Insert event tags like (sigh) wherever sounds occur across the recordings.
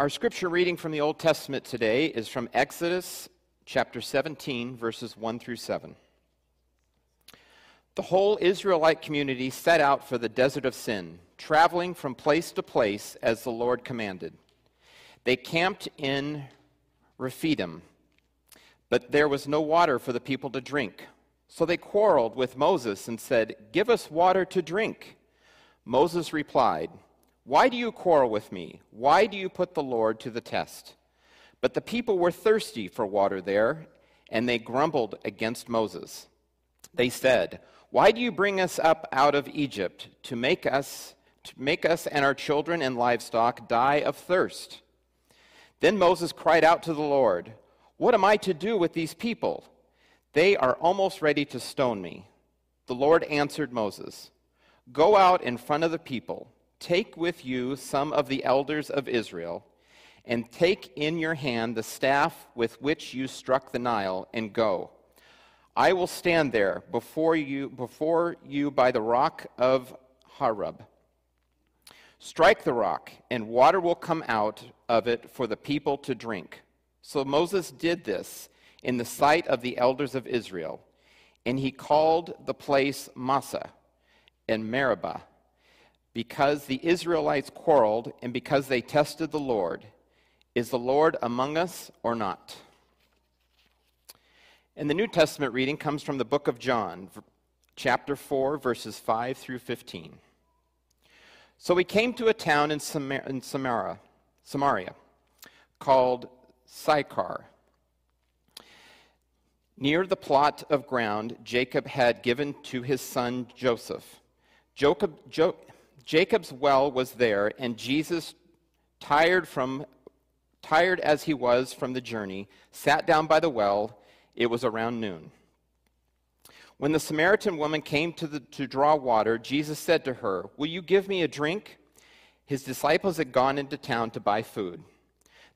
Our scripture reading from the Old Testament today is from Exodus chapter 17, verses 1 through 7. The whole Israelite community set out for the desert of Sin, traveling from place to place as the Lord commanded. They camped in Rephidim, but there was no water for the people to drink. So they quarreled with Moses and said, Give us water to drink. Moses replied, why do you quarrel with me? Why do you put the Lord to the test? But the people were thirsty for water there, and they grumbled against Moses. They said, Why do you bring us up out of Egypt to make us to make us and our children and livestock die of thirst? Then Moses cried out to the Lord, What am I to do with these people? They are almost ready to stone me. The Lord answered Moses, Go out in front of the people Take with you some of the elders of Israel, and take in your hand the staff with which you struck the Nile, and go. I will stand there before you, before you by the rock of Horeb. Strike the rock, and water will come out of it for the people to drink. So Moses did this in the sight of the elders of Israel, and he called the place Massah and Meribah because the Israelites quarreled and because they tested the Lord. Is the Lord among us or not? And the New Testament reading comes from the book of John, chapter 4, verses 5 through 15. So we came to a town in, Samar- in Samaria, Samaria called Sychar. Near the plot of ground Jacob had given to his son Joseph. Jacob, jo- Jacob's well was there, and Jesus, tired from tired as he was from the journey, sat down by the well. It was around noon. When the Samaritan woman came to, the, to draw water, Jesus said to her, Will you give me a drink? His disciples had gone into town to buy food.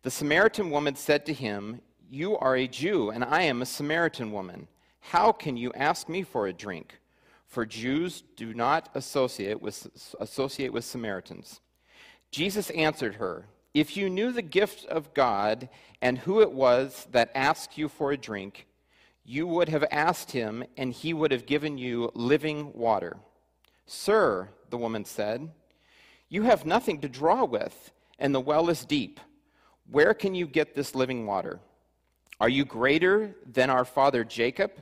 The Samaritan woman said to him, You are a Jew, and I am a Samaritan woman. How can you ask me for a drink? For Jews do not associate with, associate with Samaritans. Jesus answered her, If you knew the gift of God and who it was that asked you for a drink, you would have asked him, and he would have given you living water. Sir, the woman said, You have nothing to draw with, and the well is deep. Where can you get this living water? Are you greater than our father Jacob,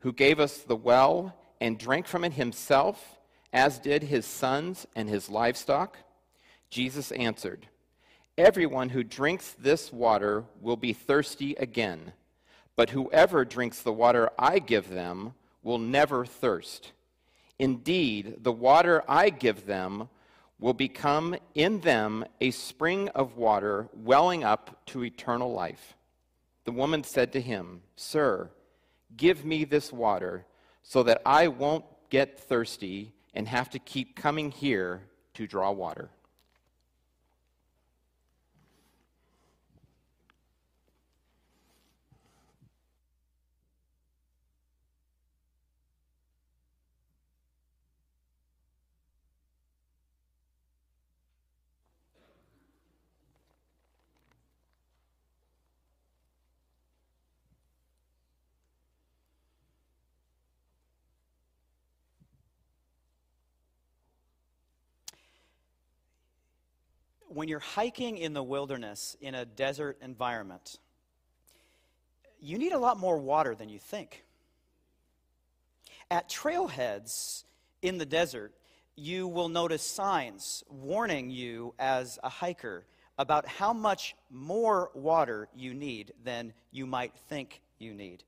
who gave us the well? And drank from it himself, as did his sons and his livestock? Jesus answered, Everyone who drinks this water will be thirsty again, but whoever drinks the water I give them will never thirst. Indeed, the water I give them will become in them a spring of water welling up to eternal life. The woman said to him, Sir, give me this water so that I won't get thirsty and have to keep coming here to draw water. When you're hiking in the wilderness in a desert environment, you need a lot more water than you think. At trailheads in the desert, you will notice signs warning you as a hiker about how much more water you need than you might think you need.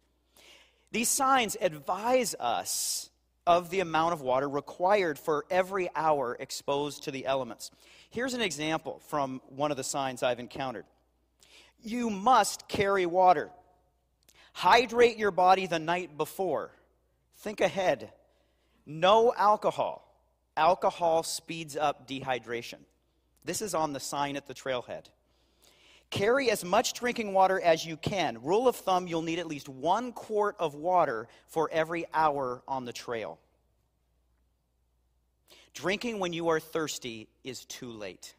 These signs advise us of the amount of water required for every hour exposed to the elements. Here's an example from one of the signs I've encountered You must carry water. Hydrate your body the night before. Think ahead. No alcohol. Alcohol speeds up dehydration. This is on the sign at the trailhead. Carry as much drinking water as you can. Rule of thumb, you'll need at least one quart of water for every hour on the trail. Drinking when you are thirsty is too late.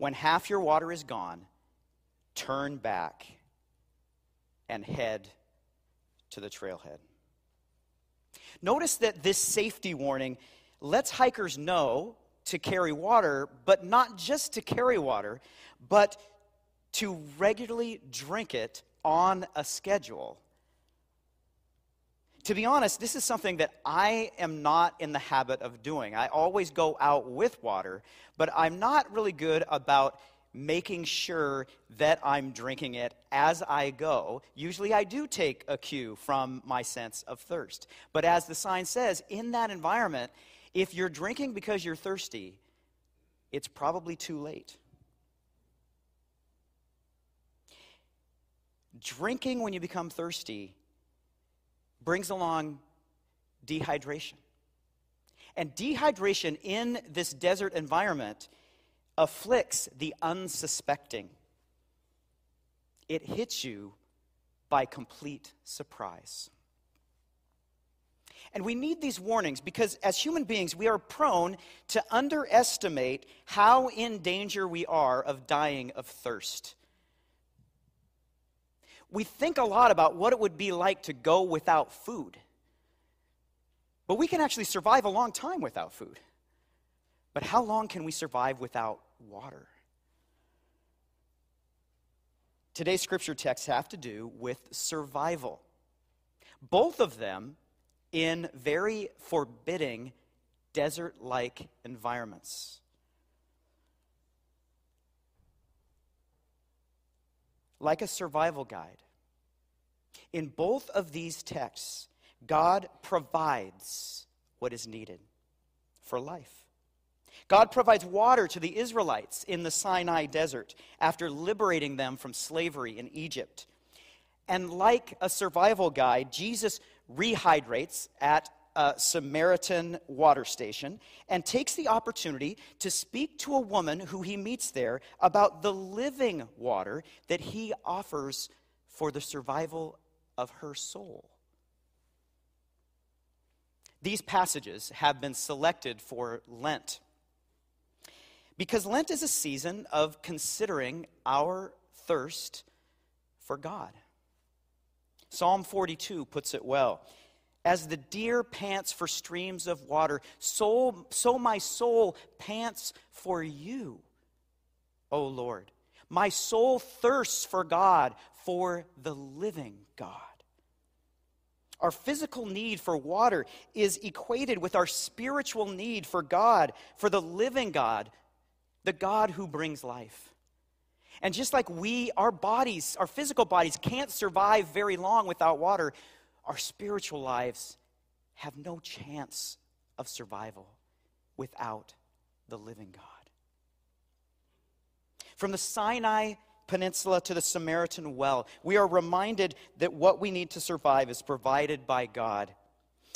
when half your water is gone, turn back and head to the trailhead. Notice that this safety warning lets hikers know to carry water, but not just to carry water, but to regularly drink it on a schedule. To be honest, this is something that I am not in the habit of doing. I always go out with water, but I'm not really good about making sure that I'm drinking it as I go. Usually I do take a cue from my sense of thirst. But as the sign says, in that environment, if you're drinking because you're thirsty, it's probably too late. Drinking when you become thirsty brings along dehydration. And dehydration in this desert environment afflicts the unsuspecting. It hits you by complete surprise. And we need these warnings because, as human beings, we are prone to underestimate how in danger we are of dying of thirst. We think a lot about what it would be like to go without food. But we can actually survive a long time without food. But how long can we survive without water? Today's scripture texts have to do with survival. Both of them in very forbidding desert like environments. Like a survival guide, in both of these texts, God provides what is needed for life. God provides water to the Israelites in the Sinai desert after liberating them from slavery in Egypt. And like a survival guide, Jesus rehydrates at a Samaritan water station and takes the opportunity to speak to a woman who he meets there about the living water that he offers for the survival of her soul. These passages have been selected for Lent because Lent is a season of considering our thirst for God. Psalm 42 puts it well. As the deer pants for streams of water, so, so my soul pants for you, O Lord. My soul thirsts for God, for the living God. Our physical need for water is equated with our spiritual need for God, for the living God, the God who brings life. And just like we, our bodies, our physical bodies can't survive very long without water, our spiritual lives have no chance of survival without the living God. From the Sinai Peninsula to the Samaritan well, we are reminded that what we need to survive is provided by God.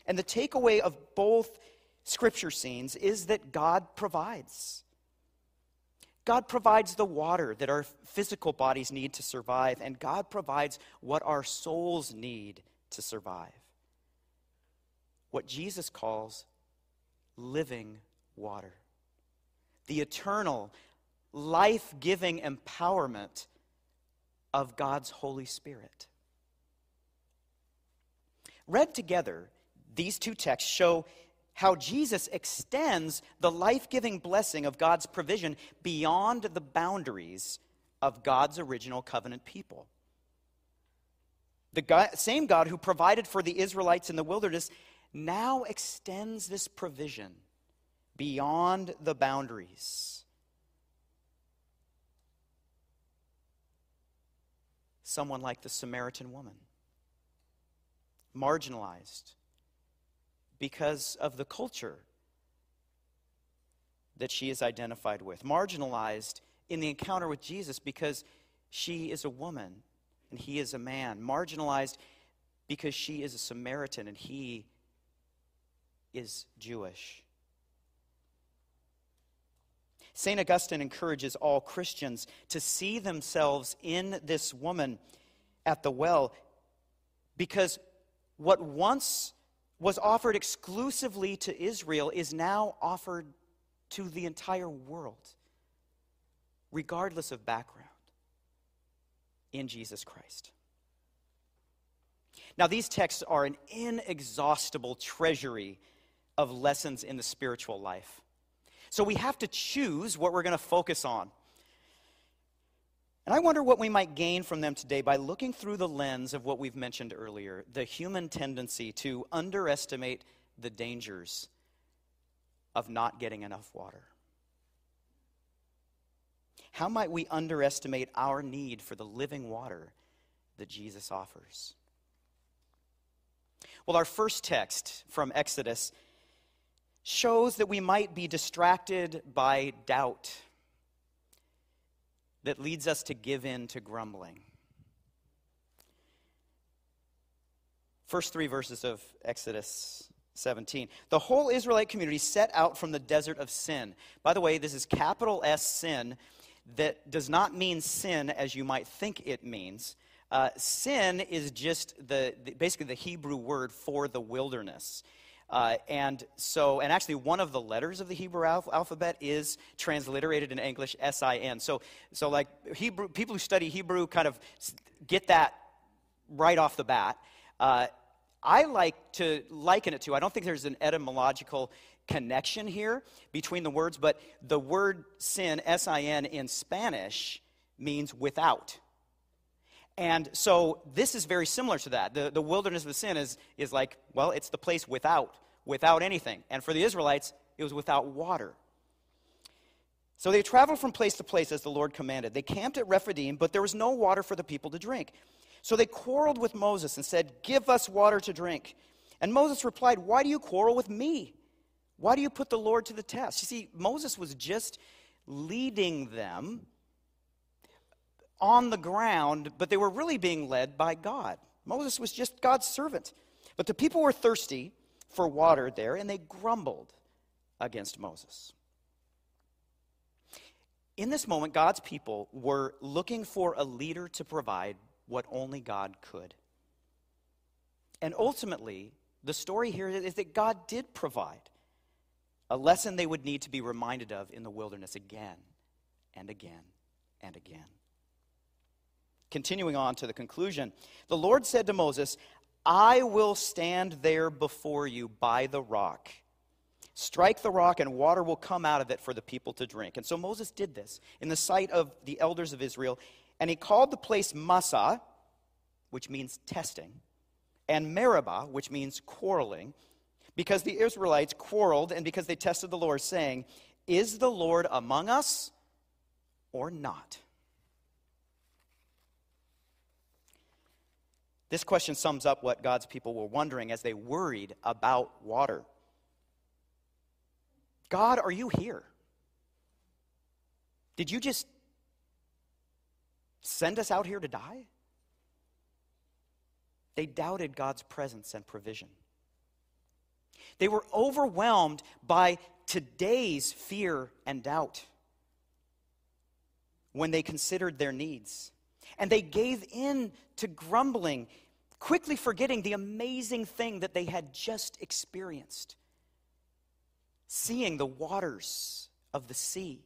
And the takeaway of both scripture scenes is that God provides. God provides the water that our physical bodies need to survive, and God provides what our souls need to survive. What Jesus calls living water. The eternal, life giving empowerment of God's Holy Spirit. Read together, these two texts show how Jesus extends the life giving blessing of God's provision beyond the boundaries of God's original covenant people. The God, same God who provided for the Israelites in the wilderness now extends this provision beyond the boundaries. Someone like the Samaritan woman, marginalized because of the culture that she is identified with, marginalized in the encounter with Jesus because she is a woman and he is a man, marginalized because she is a Samaritan and he is Jewish. St. Augustine encourages all Christians to see themselves in this woman at the well because what once was offered exclusively to Israel is now offered to the entire world. regardless of background, in Jesus Christ. Now, these texts are an inexhaustible treasury of lessons in the spiritual life. So we have to choose what we're going to focus on. And I wonder what we might gain from them today by looking through the lens of what we've mentioned earlier the human tendency to underestimate the dangers of not getting enough water. How might we underestimate our need for the living water that Jesus offers? Well, our first text from Exodus shows that we might be distracted by doubt that leads us to give in to grumbling. First three verses of Exodus 17. The whole Israelite community set out from the desert of sin. By the way, this is capital S sin that does not mean sin as you might think it means. Uh, sin is just the, the, basically the Hebrew word for the wilderness. Uh, and so, and actually, one of the letters of the Hebrew alph- alphabet is transliterated in English S-I-N. So, so like Hebrew, people who study Hebrew kind of get that right off the bat. Uh, I like to liken it to. I don't think there's an etymological connection here between the words, but the word sin, S-I-N, in Spanish means without. And so this is very similar to that. The, the wilderness of sin is, is like, well, it's the place without, without anything. And for the Israelites, it was without water. So they traveled from place to place as the Lord commanded. They camped at Rephidim, but there was no water for the people to drink. So they quarreled with Moses and said, Give us water to drink. And Moses replied, Why do you quarrel with me? Why do you put the Lord to the test? You see, Moses was just leading them on the ground, but they were really being led by God. Moses was just God's servant. But the people were thirsty for water there, and they grumbled against Moses. In this moment, God's people were looking for a leader to provide what only God could. And ultimately, the story here is that God did provide a lesson they would need to be reminded of in the wilderness again and again and again. Continuing on to the conclusion, the Lord said to Moses, I will stand there before you by the rock. Strike the rock, and water will come out of it for the people to drink. And so Moses did this in the sight of the elders of Israel, and he called the place Massah, which means testing, and Meribah, which means quarreling, because the Israelites quarreled and because they tested the Lord, saying, Is the Lord among us or not? This question sums up what God's people were wondering as they worried about water. God, are you here? Did you just send us out here to die? They doubted God's presence and provision. They were overwhelmed by today's fear and doubt when they considered their needs. And they gave in to grumbling quickly forgetting the amazing thing that they had just experienced seeing the waters of the sea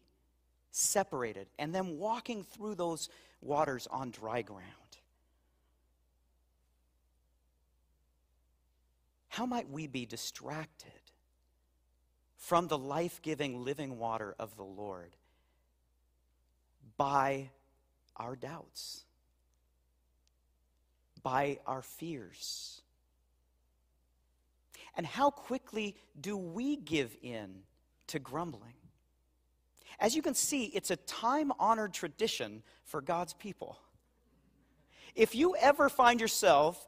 separated and then walking through those waters on dry ground. How might we be distracted from the life giving living water of the Lord by our doubts? by our fears? And how quickly do we give in to grumbling? As you can see, it's a time honored tradition for God's people. If you ever find yourself,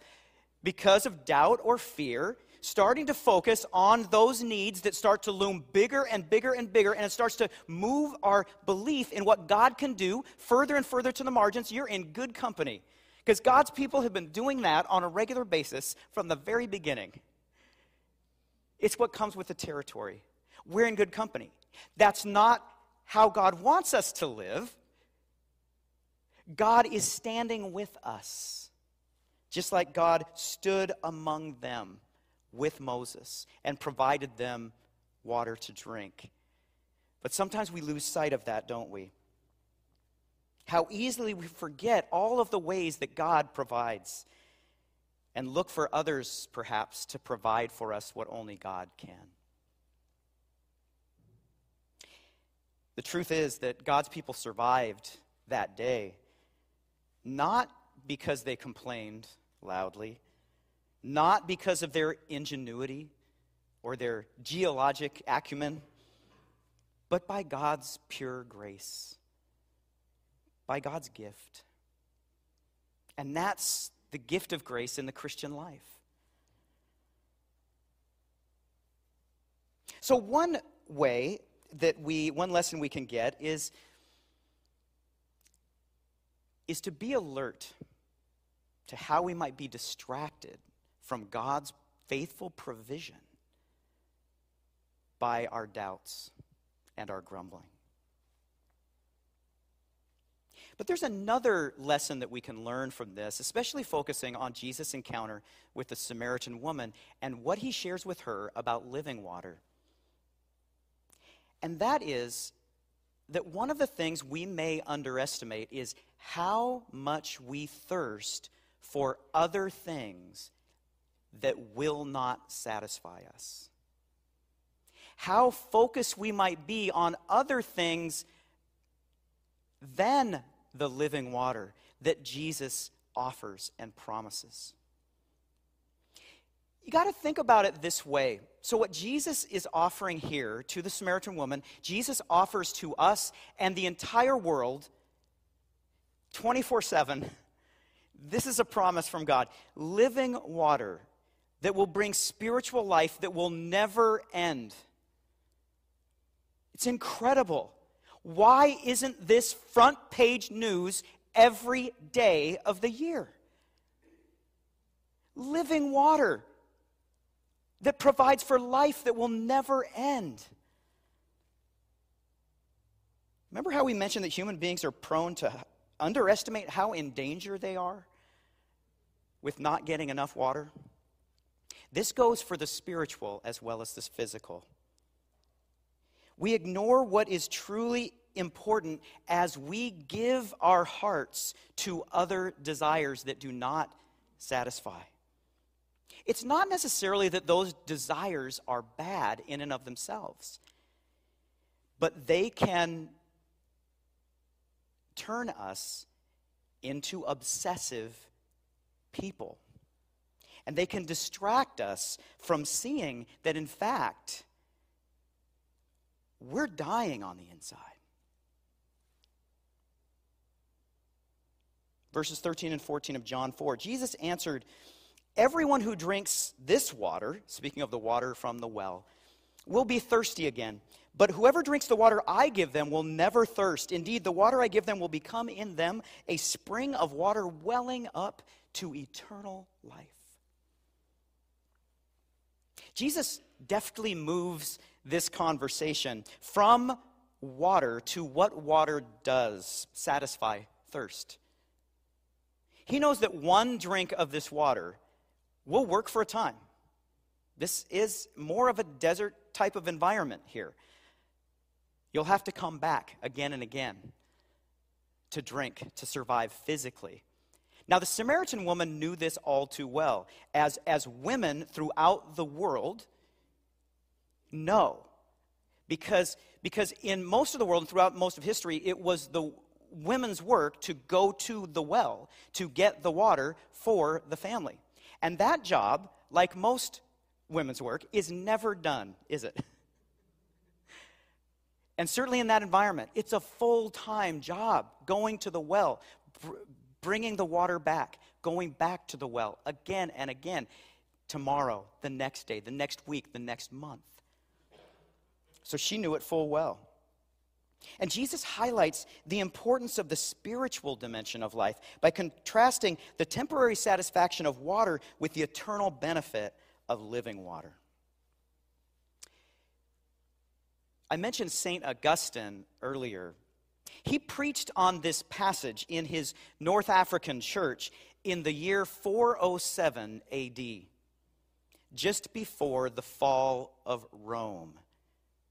because of doubt or fear, starting to focus on those needs that start to loom bigger and bigger and bigger, and it starts to move our belief in what God can do further and further to the margins, you're in good company. Because God's people have been doing that on a regular basis from the very beginning. It's what comes with the territory. We're in good company. That's not how God wants us to live. God is standing with us, just like God stood among them with Moses and provided them water to drink. But sometimes we lose sight of that, don't we? How easily we forget all of the ways that God provides and look for others, perhaps, to provide for us what only God can. The truth is that God's people survived that day not because they complained loudly, not because of their ingenuity or their geologic acumen, but by God's pure grace, by God's gift. And that's the gift of grace in the Christian life. So, one way that we, one lesson we can get is, is to be alert to how we might be distracted from God's faithful provision by our doubts and our grumbling. But there's another lesson that we can learn from this, especially focusing on Jesus' encounter with the Samaritan woman and what he shares with her about living water. And that is that one of the things we may underestimate is how much we thirst for other things that will not satisfy us. How focused we might be on other things than the living water that Jesus offers and promises. You got to think about it this way. So, what Jesus is offering here to the Samaritan woman, Jesus offers to us and the entire world 24 7. This is a promise from God living water that will bring spiritual life that will never end. It's incredible. Why isn't this front page news every day of the year? Living water that provides for life that will never end. Remember how we mentioned that human beings are prone to underestimate how in danger they are with not getting enough water? This goes for the spiritual as well as the physical. We ignore what is truly important as we give our hearts to other desires that do not satisfy. It's not necessarily that those desires are bad in and of themselves, but they can turn us into obsessive people. And they can distract us from seeing that, in fact, we're dying on the inside. Verses 13 and 14 of John 4 Jesus answered, Everyone who drinks this water, speaking of the water from the well, will be thirsty again. But whoever drinks the water I give them will never thirst. Indeed, the water I give them will become in them a spring of water welling up to eternal life. Jesus deftly moves this conversation from water to what water does satisfy thirst. He knows that one drink of this water will work for a time. This is more of a desert type of environment here. You'll have to come back again and again to drink to survive physically. Now, the Samaritan woman knew this all too well, as, as women throughout the world know. Because, because in most of the world and throughout most of history, it was the women's work to go to the well to get the water for the family. And that job, like most women's work, is never done, is it? (laughs) and certainly in that environment, it's a full time job going to the well, bringing the water back, going back to the well again and again, tomorrow, the next day, the next week, the next month. So she knew it full well. And Jesus highlights the importance of the spiritual dimension of life by contrasting the temporary satisfaction of water with the eternal benefit of living water. I mentioned St. Augustine earlier. He preached on this passage in his North African church in the year 407 AD, just before the fall of Rome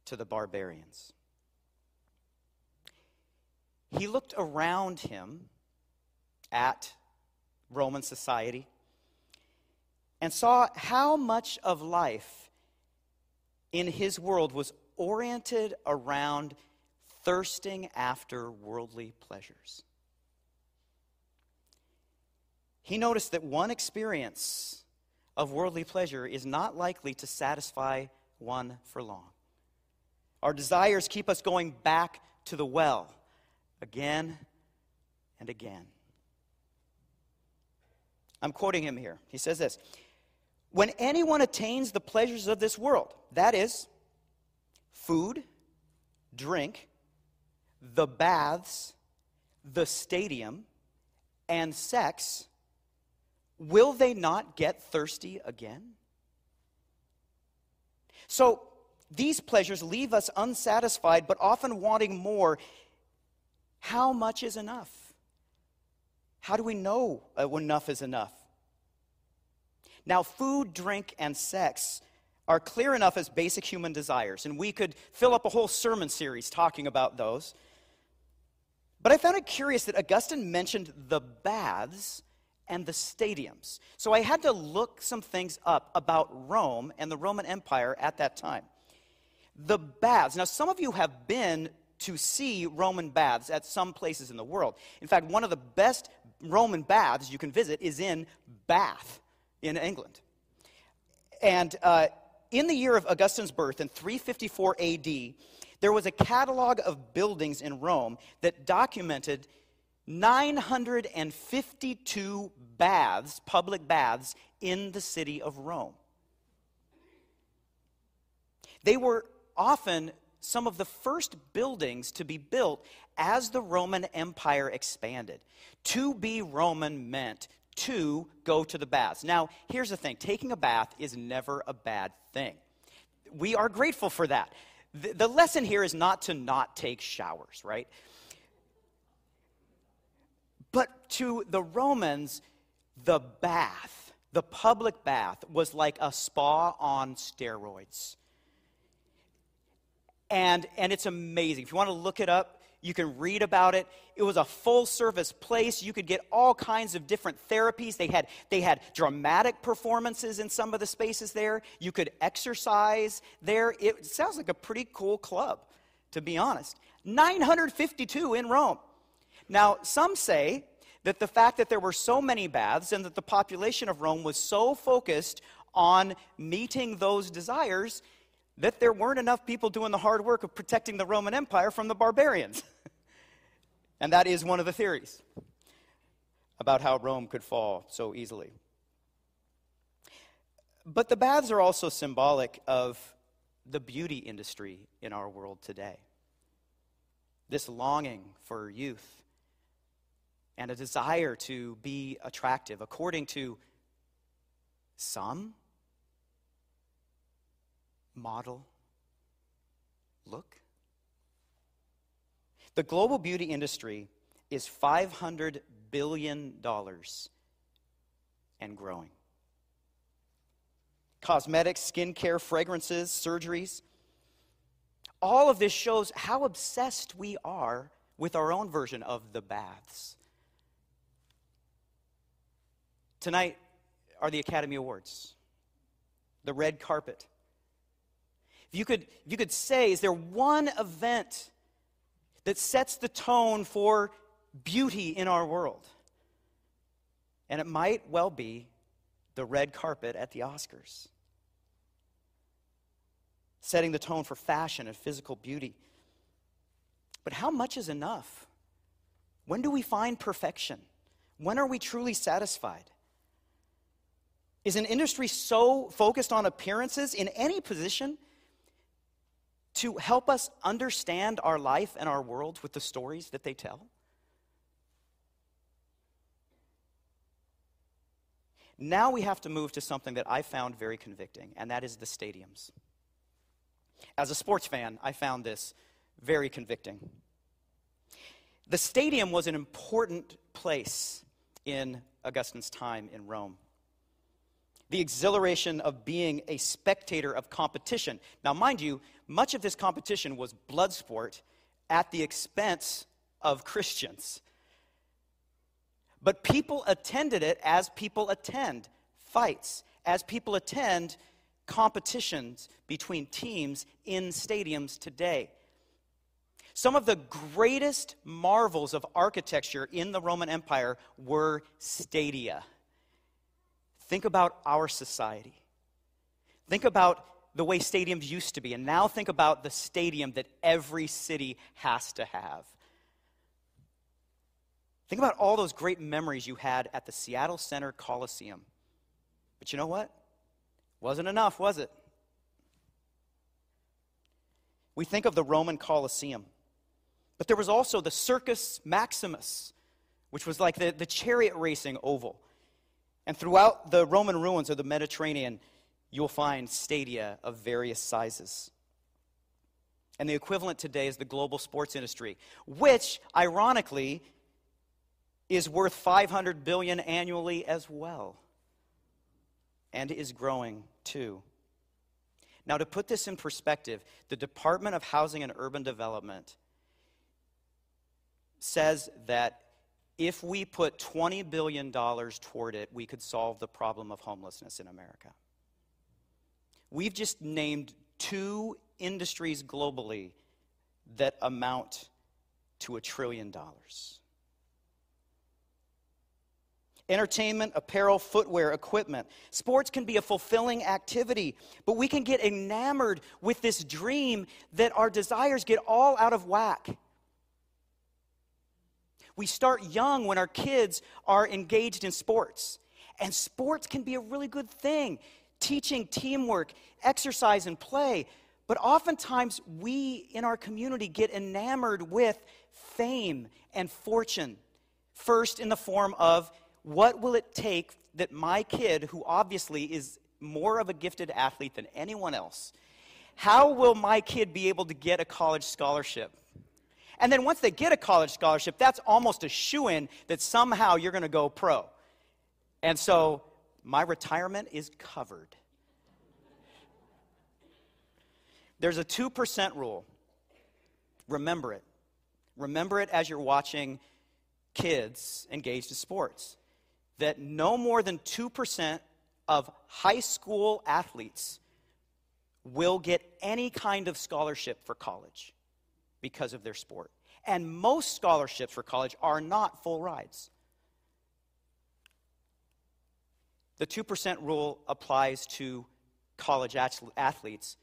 to the barbarians. he looked around him at Roman society and saw how much of life in his world was oriented around thirsting after worldly pleasures. He noticed that one experience of worldly pleasure is not likely to satisfy one for long. Our desires keep us going back to the well again and again. I'm quoting him here. He says this When anyone attains the pleasures of this world, that is, food, drink, the baths, the stadium, and sex, will they not get thirsty again? So, these pleasures leave us unsatisfied, but often wanting more. How much is enough? How do we know uh, enough is enough? Now, food, drink, and sex are clear enough as basic human desires, and we could fill up a whole sermon series talking about those. But I found it curious that Augustine mentioned the baths and the stadiums. So I had to look some things up about Rome and the Roman Empire at that time. The baths. Now, some of you have been to see Roman baths at some places in the world. In fact, one of the best Roman baths you can visit is in Bath in England. And uh, in the year of Augustine's birth, in 354 AD, there was a catalog of buildings in Rome that documented 952 baths, public baths, in the city of Rome. They were often some of the first buildings to be built as the Roman Empire expanded. To be Roman meant to go to the baths. Now, here's the thing taking a bath is never a bad thing. We are grateful for that. The, the lesson here is not to not take showers, right? But to the Romans, the bath, the public bath, was like a spa on steroids. And, and it's amazing. If you want to look it up, you can read about it. It was a full service place. You could get all kinds of different therapies. They had, they had dramatic performances in some of the spaces there. You could exercise there. It sounds like a pretty cool club, to be honest. 952 in Rome. Now, some say that the fact that there were so many baths and that the population of Rome was so focused on meeting those desires that there weren't enough people doing the hard work of protecting the Roman Empire from the barbarians. (laughs) and that is one of the theories about how Rome could fall so easily. But the baths are also symbolic of the beauty industry in our world today. This longing for youth and a desire to be attractive, according to some model look? The global beauty industry is $500 billion and growing. Cosmetics, skincare, fragrances, surgeries. All of this shows how obsessed we are with our own version of the baths. Tonight are the Academy Awards, the red carpet. If you could, if you could say, is there one event that sets the tone for beauty in our world? And it might well be the red carpet at the Oscars, setting the tone for fashion and physical beauty. But how much is enough? When do we find perfection? When are we truly satisfied? Is an industry so focused on appearances in any position to help us understand our life and our world with the stories that they tell? Now we have to move to something that I found very convicting, and that is the stadiums. As a sports fan, I found this very convicting. The stadium was an important place in Augustine's time in Rome the exhilaration of being a spectator of competition. Now, mind you, much of this competition was blood sport at the expense of Christians. But people attended it as people attend fights, as people attend competitions between teams in stadiums today. Some of the greatest marvels of architecture in the Roman Empire were stadia. Think about our society. Think about the way stadiums used to be, and now think about the stadium that every city has to have. Think about all those great memories you had at the Seattle Center Coliseum. But you know what? Wasn't enough, was it? We think of the Roman Colosseum, but there was also the Circus Maximus, which was like the, the chariot racing oval. And throughout the Roman ruins of the Mediterranean, you'll find stadia of various sizes. And the equivalent today is the global sports industry, which, ironically, is worth 500 billion annually as well and is growing too. Now, to put this in perspective, the Department of Housing and Urban Development says that if we put $20 billion toward it, we could solve the problem of homelessness in America. We've just named two industries globally that amount to a trillion dollars entertainment, apparel, footwear, equipment. Sports can be a fulfilling activity, but we can get enamored with this dream that our desires get all out of whack. We start young when our kids are engaged in sports, and sports can be a really good thing, teaching teamwork, exercise, and play. But oftentimes, we in our community get enamored with fame and fortune, first in the form of what will it take that my kid, who obviously is more of a gifted athlete than anyone else, how will my kid be able to get a college scholarship? And then once they get a college scholarship, that's almost a shoe in that somehow you're going to go pro. And so my retirement is covered. There's a 2% rule. Remember it. Remember it as you're watching kids engaged in sports that no more than 2% of high school athletes will get any kind of scholarship for college because of their sport. And most scholarships for college are not full rides. The 2% rule applies to college athletes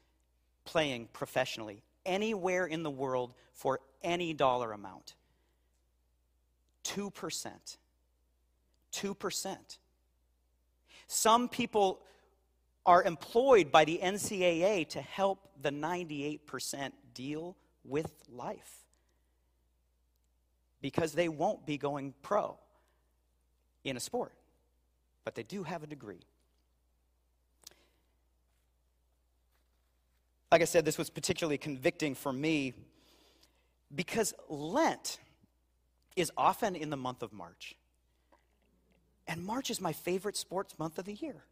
playing professionally anywhere in the world for any dollar amount. 2%. 2%. Some people are employed by the NCAA to help the 98% deal with life because they won't be going pro in a sport, but they do have a degree. Like I said, this was particularly convicting for me because Lent is often in the month of March. And March is my favorite sports month of the year.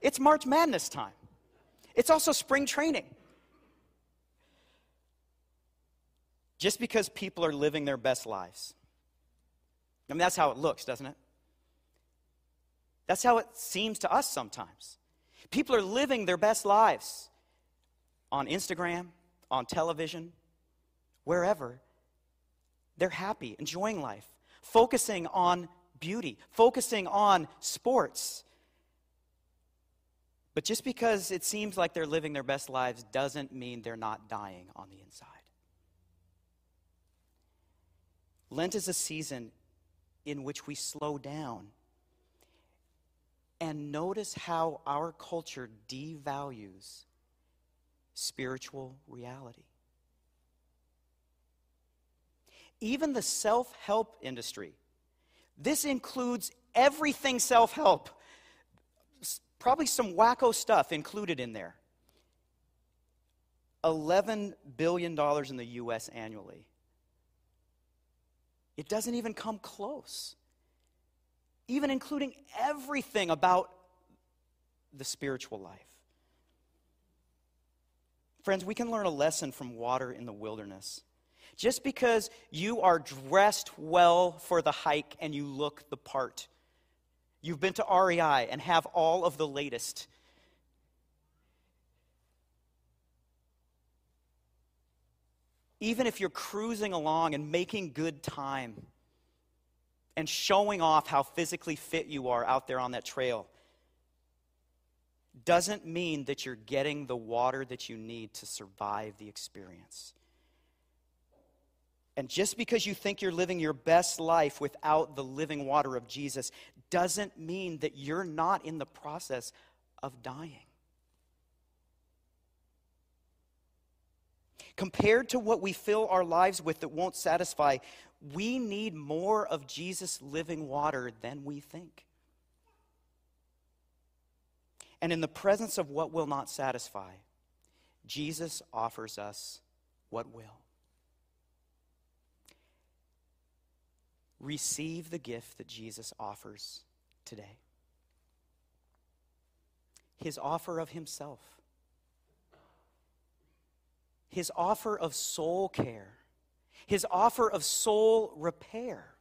It's March Madness time. It's also spring training. Just because people are living their best lives. I mean, that's how it looks, doesn't it? That's how it seems to us sometimes. People are living their best lives on Instagram, on television, wherever. They're happy, enjoying life, focusing on beauty, focusing on sports. But just because it seems like they're living their best lives doesn't mean they're not dying on the inside. Lent is a season in which we slow down and notice how our culture devalues spiritual reality. Even the self help industry this includes everything self help. Probably some wacko stuff included in there. $11 billion in the US annually. It doesn't even come close. Even including everything about the spiritual life. Friends, we can learn a lesson from water in the wilderness. Just because you are dressed well for the hike and you look the part, you've been to REI and have all of the latest. Even if you're cruising along and making good time and showing off how physically fit you are out there on that trail, doesn't mean that you're getting the water that you need to survive the experience. And just because you think you're living your best life without the living water of Jesus doesn't mean that you're not in the process of dying. Compared to what we fill our lives with that won't satisfy, we need more of Jesus' living water than we think. And in the presence of what will not satisfy, Jesus offers us what will. receive the gift that Jesus offers today his offer of himself, his offer of soul care, his offer of soul repair,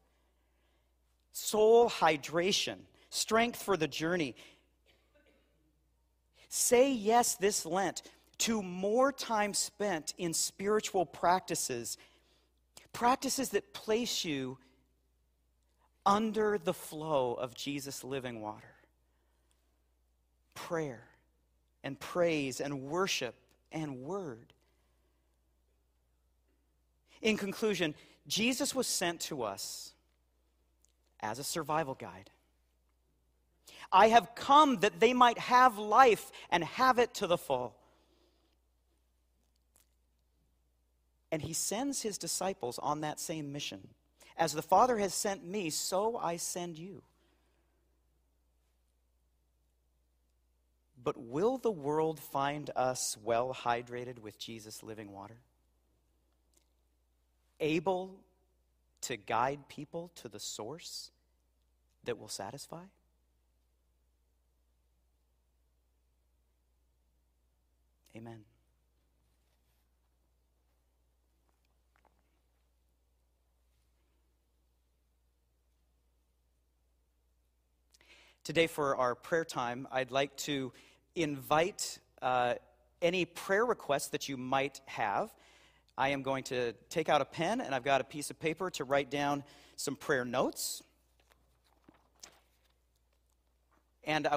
soul hydration, strength for the journey. Say yes this Lent to more time spent in spiritual practices, practices that place you under the flow of Jesus' living water. Prayer and praise and worship and word. In conclusion, Jesus was sent to us as a survival guide. I have come that they might have life and have it to the full. And he sends his disciples on that same mission. As the Father has sent me, so I send you. But will the world find us well hydrated with Jesus' living water? Able to guide people to the source that will satisfy? Amen. Today, for our prayer time, I'd like to invite uh, any prayer requests that you might have. I am going to take out a pen and I've got a piece of paper to write down some prayer notes. And I want